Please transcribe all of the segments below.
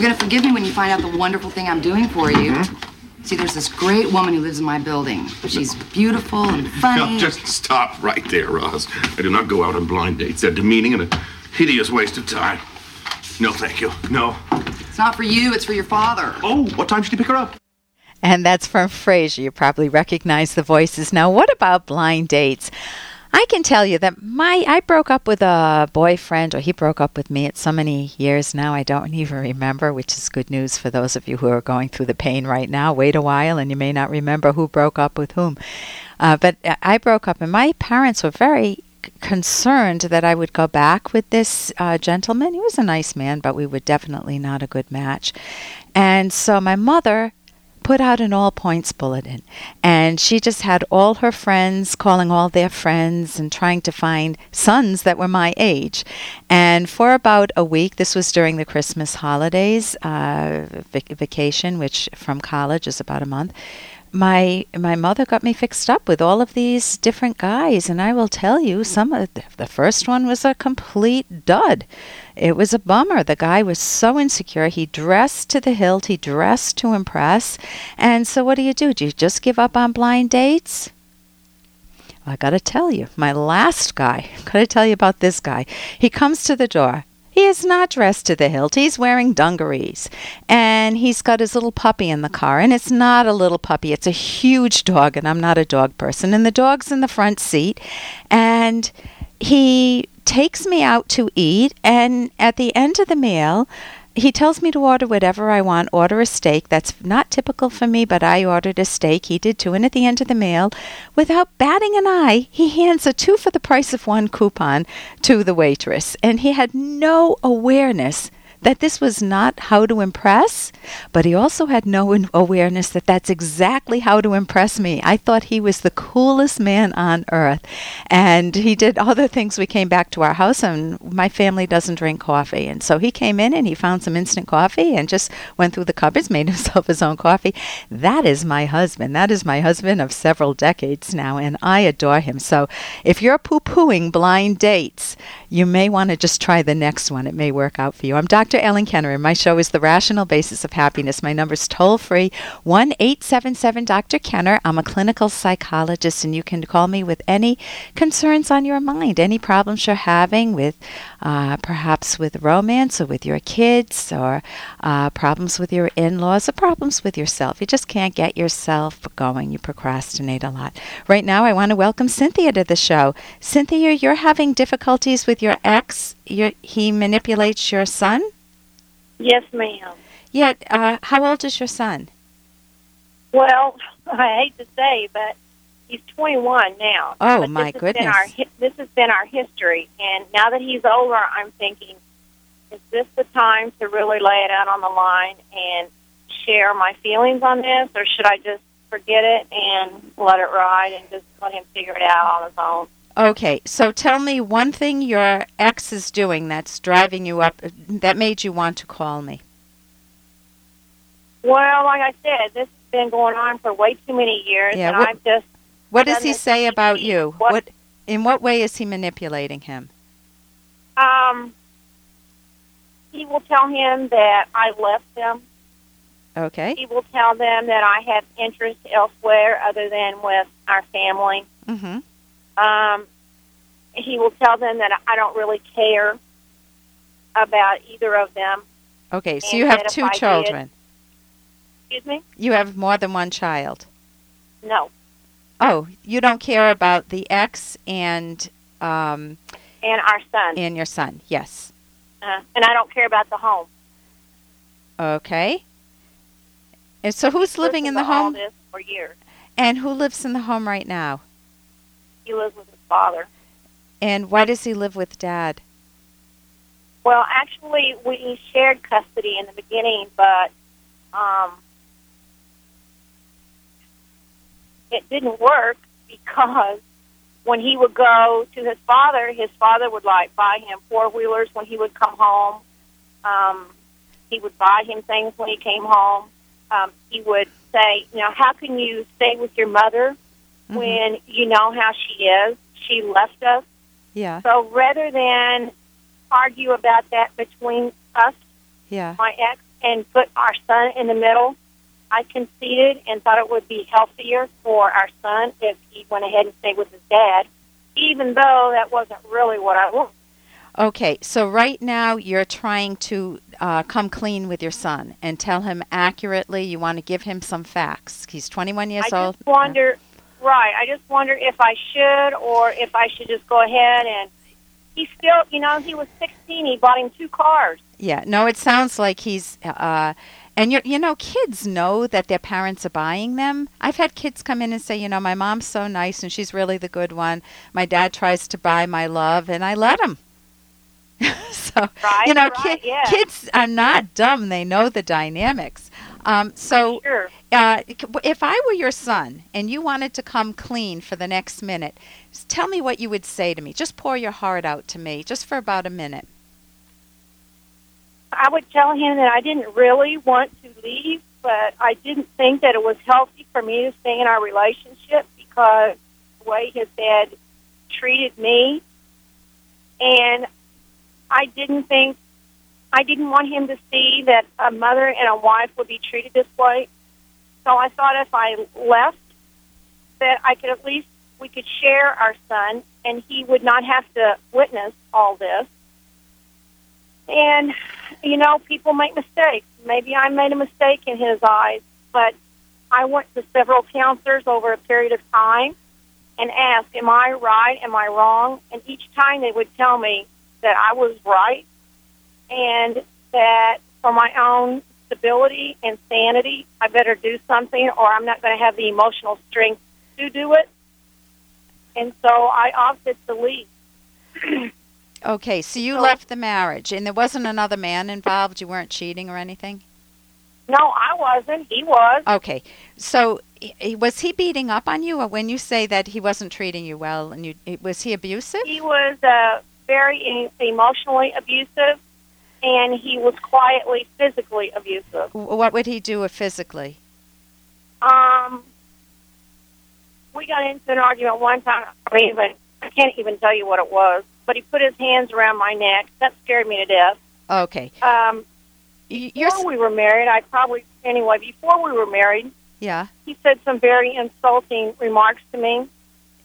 You're gonna forgive me when you find out the wonderful thing I'm doing for you. Mm-hmm. See, there's this great woman who lives in my building. She's beautiful and funny. Now, just stop right there, Roz. I do not go out on blind dates. They're demeaning and a hideous waste of time. No, thank you. No. It's not for you, it's for your father. Oh, what time should you pick her up? And that's from Frasier. You probably recognize the voices. Now, what about blind dates? I can tell you that my I broke up with a boyfriend, or he broke up with me. It's so many years now, I don't even remember, which is good news for those of you who are going through the pain right now. Wait a while, and you may not remember who broke up with whom. Uh, but I broke up, and my parents were very concerned that I would go back with this uh, gentleman. He was a nice man, but we were definitely not a good match. And so my mother put out an all points bulletin. And she just had all her friends calling all their friends and trying to find sons that were my age. And for about a week this was during the christmas holidays uh, vac- vacation which from college is about a month my my mother got me fixed up with all of these different guys. And I will tell you some of the, the first one was a complete dud. It was a bummer. The guy was so insecure. He dressed to the hilt. He dressed to impress. And so what do you do? Do you just give up on blind dates? I got to tell you, my last guy, got to tell you about this guy. He comes to the door. He is not dressed to the hilt. He's wearing dungarees. And he's got his little puppy in the car. And it's not a little puppy, it's a huge dog. And I'm not a dog person. And the dog's in the front seat. And he takes me out to eat. And at the end of the meal, he tells me to order whatever I want. Order a steak. That's not typical for me, but I ordered a steak. He did too. And at the end of the meal, without batting an eye, he hands a two for the price of one coupon to the waitress. And he had no awareness that this was not how to impress, but he also had no awareness that that's exactly how to impress me. I thought he was the coolest man on earth. And he did other things. We came back to our house, and my family doesn't drink coffee. And so he came in and he found some instant coffee and just went through the cupboards, made himself his own coffee. That is my husband. That is my husband of several decades now, and I adore him. So if you're poo pooing blind dates, you may want to just try the next one. It may work out for you. I'm Dr. Ellen Kenner, my show is The Rational Basis of Happiness. My number is toll free 1 877 Dr. Kenner. I'm a clinical psychologist, and you can call me with any concerns on your mind, any problems you're having with uh, perhaps with romance or with your kids, or uh, problems with your in laws, or problems with yourself. You just can't get yourself going. You procrastinate a lot. Right now, I want to welcome Cynthia to the show. Cynthia, you're having difficulties with your ex. He manipulates your son? Yes, ma'am. Yet, uh, how old is your son? Well, I hate to say, but he's 21 now. Oh, But my this has been goodness. our hi- this has been our history, and now that he's older, I'm thinking, is this the time to really lay it out on the line and share my feelings on this, or should I just forget it and let it ride and just let him figure it out on his own? Okay, so tell me one thing your ex is doing that's driving you up, that made you want to call me. Well, like I said, this has been going on for way too many years, Yeah, and what- I've just What does he say about you? what- What, in what way is he manipulating him? um. He will tell him that I left them Okay. he will tell them that I have interest elsewhere other than with our family. Mhm. Um, he will tell them that I don't really care about either of them. Okay, so And you have two I did- children. Excuse me? You have more than one child. No. Oh, you don't care about the ex and um And our son. and your son. Yes. Uh, and I don't care about the home. Okay. And so who's living in the home? for years. And who lives in the home right now? He lives with his father. And why does he live with dad? Well, actually, we shared custody in the beginning, but um, it didn't work because when he would go to his father, his father would like buy him four wheelers when he would come home. Um, he would buy him things when he came home. Um, he would say, "You know, how can you stay with your mother Mhm. when you know how she is? She left us." Yeah. So rather than argue about that between us, Yeah. my ex, and put our son in the middle. I conceded and thought it would be healthier for our son if he went ahead and stayed with his dad, even though that wasn't really what I wanted. Okay, so right now you're trying to uh, come clean with your son and tell him accurately. You want to give him some facts. He's 21 years I old. just wonder, right? I just wonder if I should or if I should just go ahead and. He still, you know, he was 16. He bought him two cars. Yeah, no, it sounds like he's. Uh, and you you know, kids know that their parents are buying them. I've had kids come in and say, you know, my mom's so nice and she's really the good one. My dad tries to buy my love, and I let him. so Right, you know, right, yeah. kids are not dumb. They know the dynamics. Um, so Sure. uh, if I were your son and you wanted to come clean for the next minute, tell me what you would say to me. Just pour your heart out to me, just for about a minute. I would tell him that I didn't really want to leave, but I didn't think that it was healthy for me to stay in our relationship because the way his dad treated me. And I didn't think, I didn't want him to see that a mother and a wife would be treated this way. So I thought if I left, that I could at least, we could share our son and he would not have to witness all this. And, you know, people make mistakes. Maybe I made a mistake in his eyes, but I went to several counselors over a period of time and asked, Am I right? Am I wrong? And each time they would tell me that I was right and that for my own stability and sanity, I better do something or I'm not going to have the emotional strength to do it. And so I opted to leave. Okay, so you So- left the marriage and there wasn't another man involved. You weren't cheating or anything. No, I wasn't. He was. Okay, so was he beating up on you, or when you say that he wasn't treating you well, and you was he abusive? He was uh, very emotionally abusive, and he was quietly physically abusive. What would he do with physically? Um, we got into an argument one time. I mean, even I can't even tell you what it was. But he put his hands around my neck. That scared me to death. Okay, Um, Y- you're before we were married, I probably anyway. Before we were married, yeah, he said some very insulting remarks to me,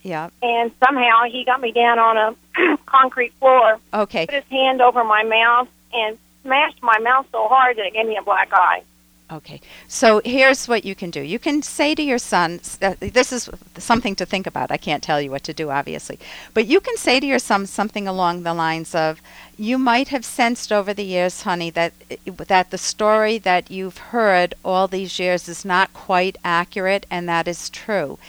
yeah. and somehow he got me down on a concrete floor, Okay, put his hand over my mouth, and smashed my mouth so hard that it gave me a black eye. Okay, so here's what you can do. You can say to your son, uh, this is something to think about. I can't tell you what to do, obviously. But you can say to your son something along the lines of, You might have sensed over the years, honey, that, that the story that you've heard all these years is not quite accurate, and that is true.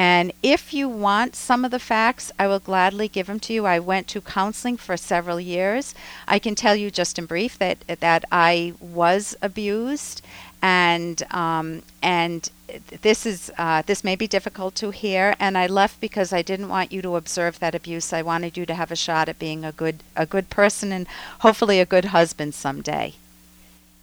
And if you want some of the facts, I will gladly give them to you. I went to counseling for several years. I can tell you just in brief that that I was abused, and um, and this is uh, this may be difficult to hear. And I left because I didn't want you to observe that abuse. I wanted you to have a shot at being a good a good person and hopefully a good husband someday.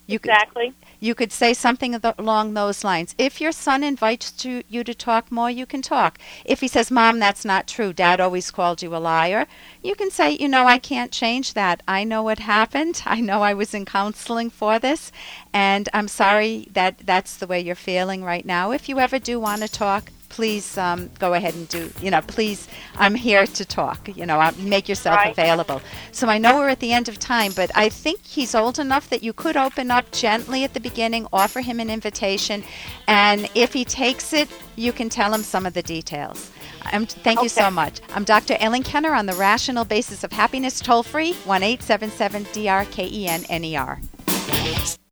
You could- Exactly. you could say something along those lines. If your son invites to, you to talk more, you can talk. If he says, Mom, that's not true, Dad always called you a liar, you can say, You know, I can't change that. I know what happened. I know I was in counseling for this, and I'm sorry that that's the way you're feeling right now. If you ever do want to talk, please um, go ahead and do, you know, please, I'm here to talk. You know, uh, make yourself Right. available. So I know we're at the end of time, but I think he's old enough that you could open up gently at the beginning, offer him an invitation, and if he takes it, you can tell him some of the details. Um, thank you so much. I'm Dr. Ellen Kenner on the Rational Basis of Happiness, toll free 1 877 DRKENNER.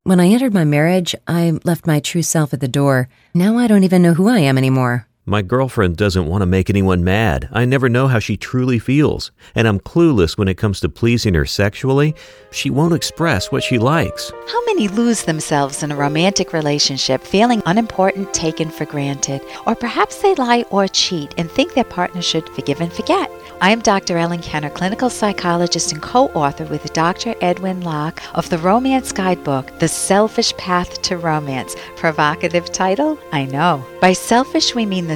When I entered my marriage, I left my true self at the door. Now I don't even know who I am anymore. My girlfriend doesn't want to make anyone mad. I never know how she truly feels, and I'm clueless when it comes to pleasing her sexually. She won't express what she likes. How many lose themselves in a romantic relationship feeling unimportant, taken for granted? Or perhaps they lie or cheat and think their partner should forgive and forget. I am Dr. Ellen Kenner, clinical psychologist and co author with Dr. Edwin Locke of the Romance Guidebook, The Selfish Path to Romance. Provocative title? I know. By selfish, we mean the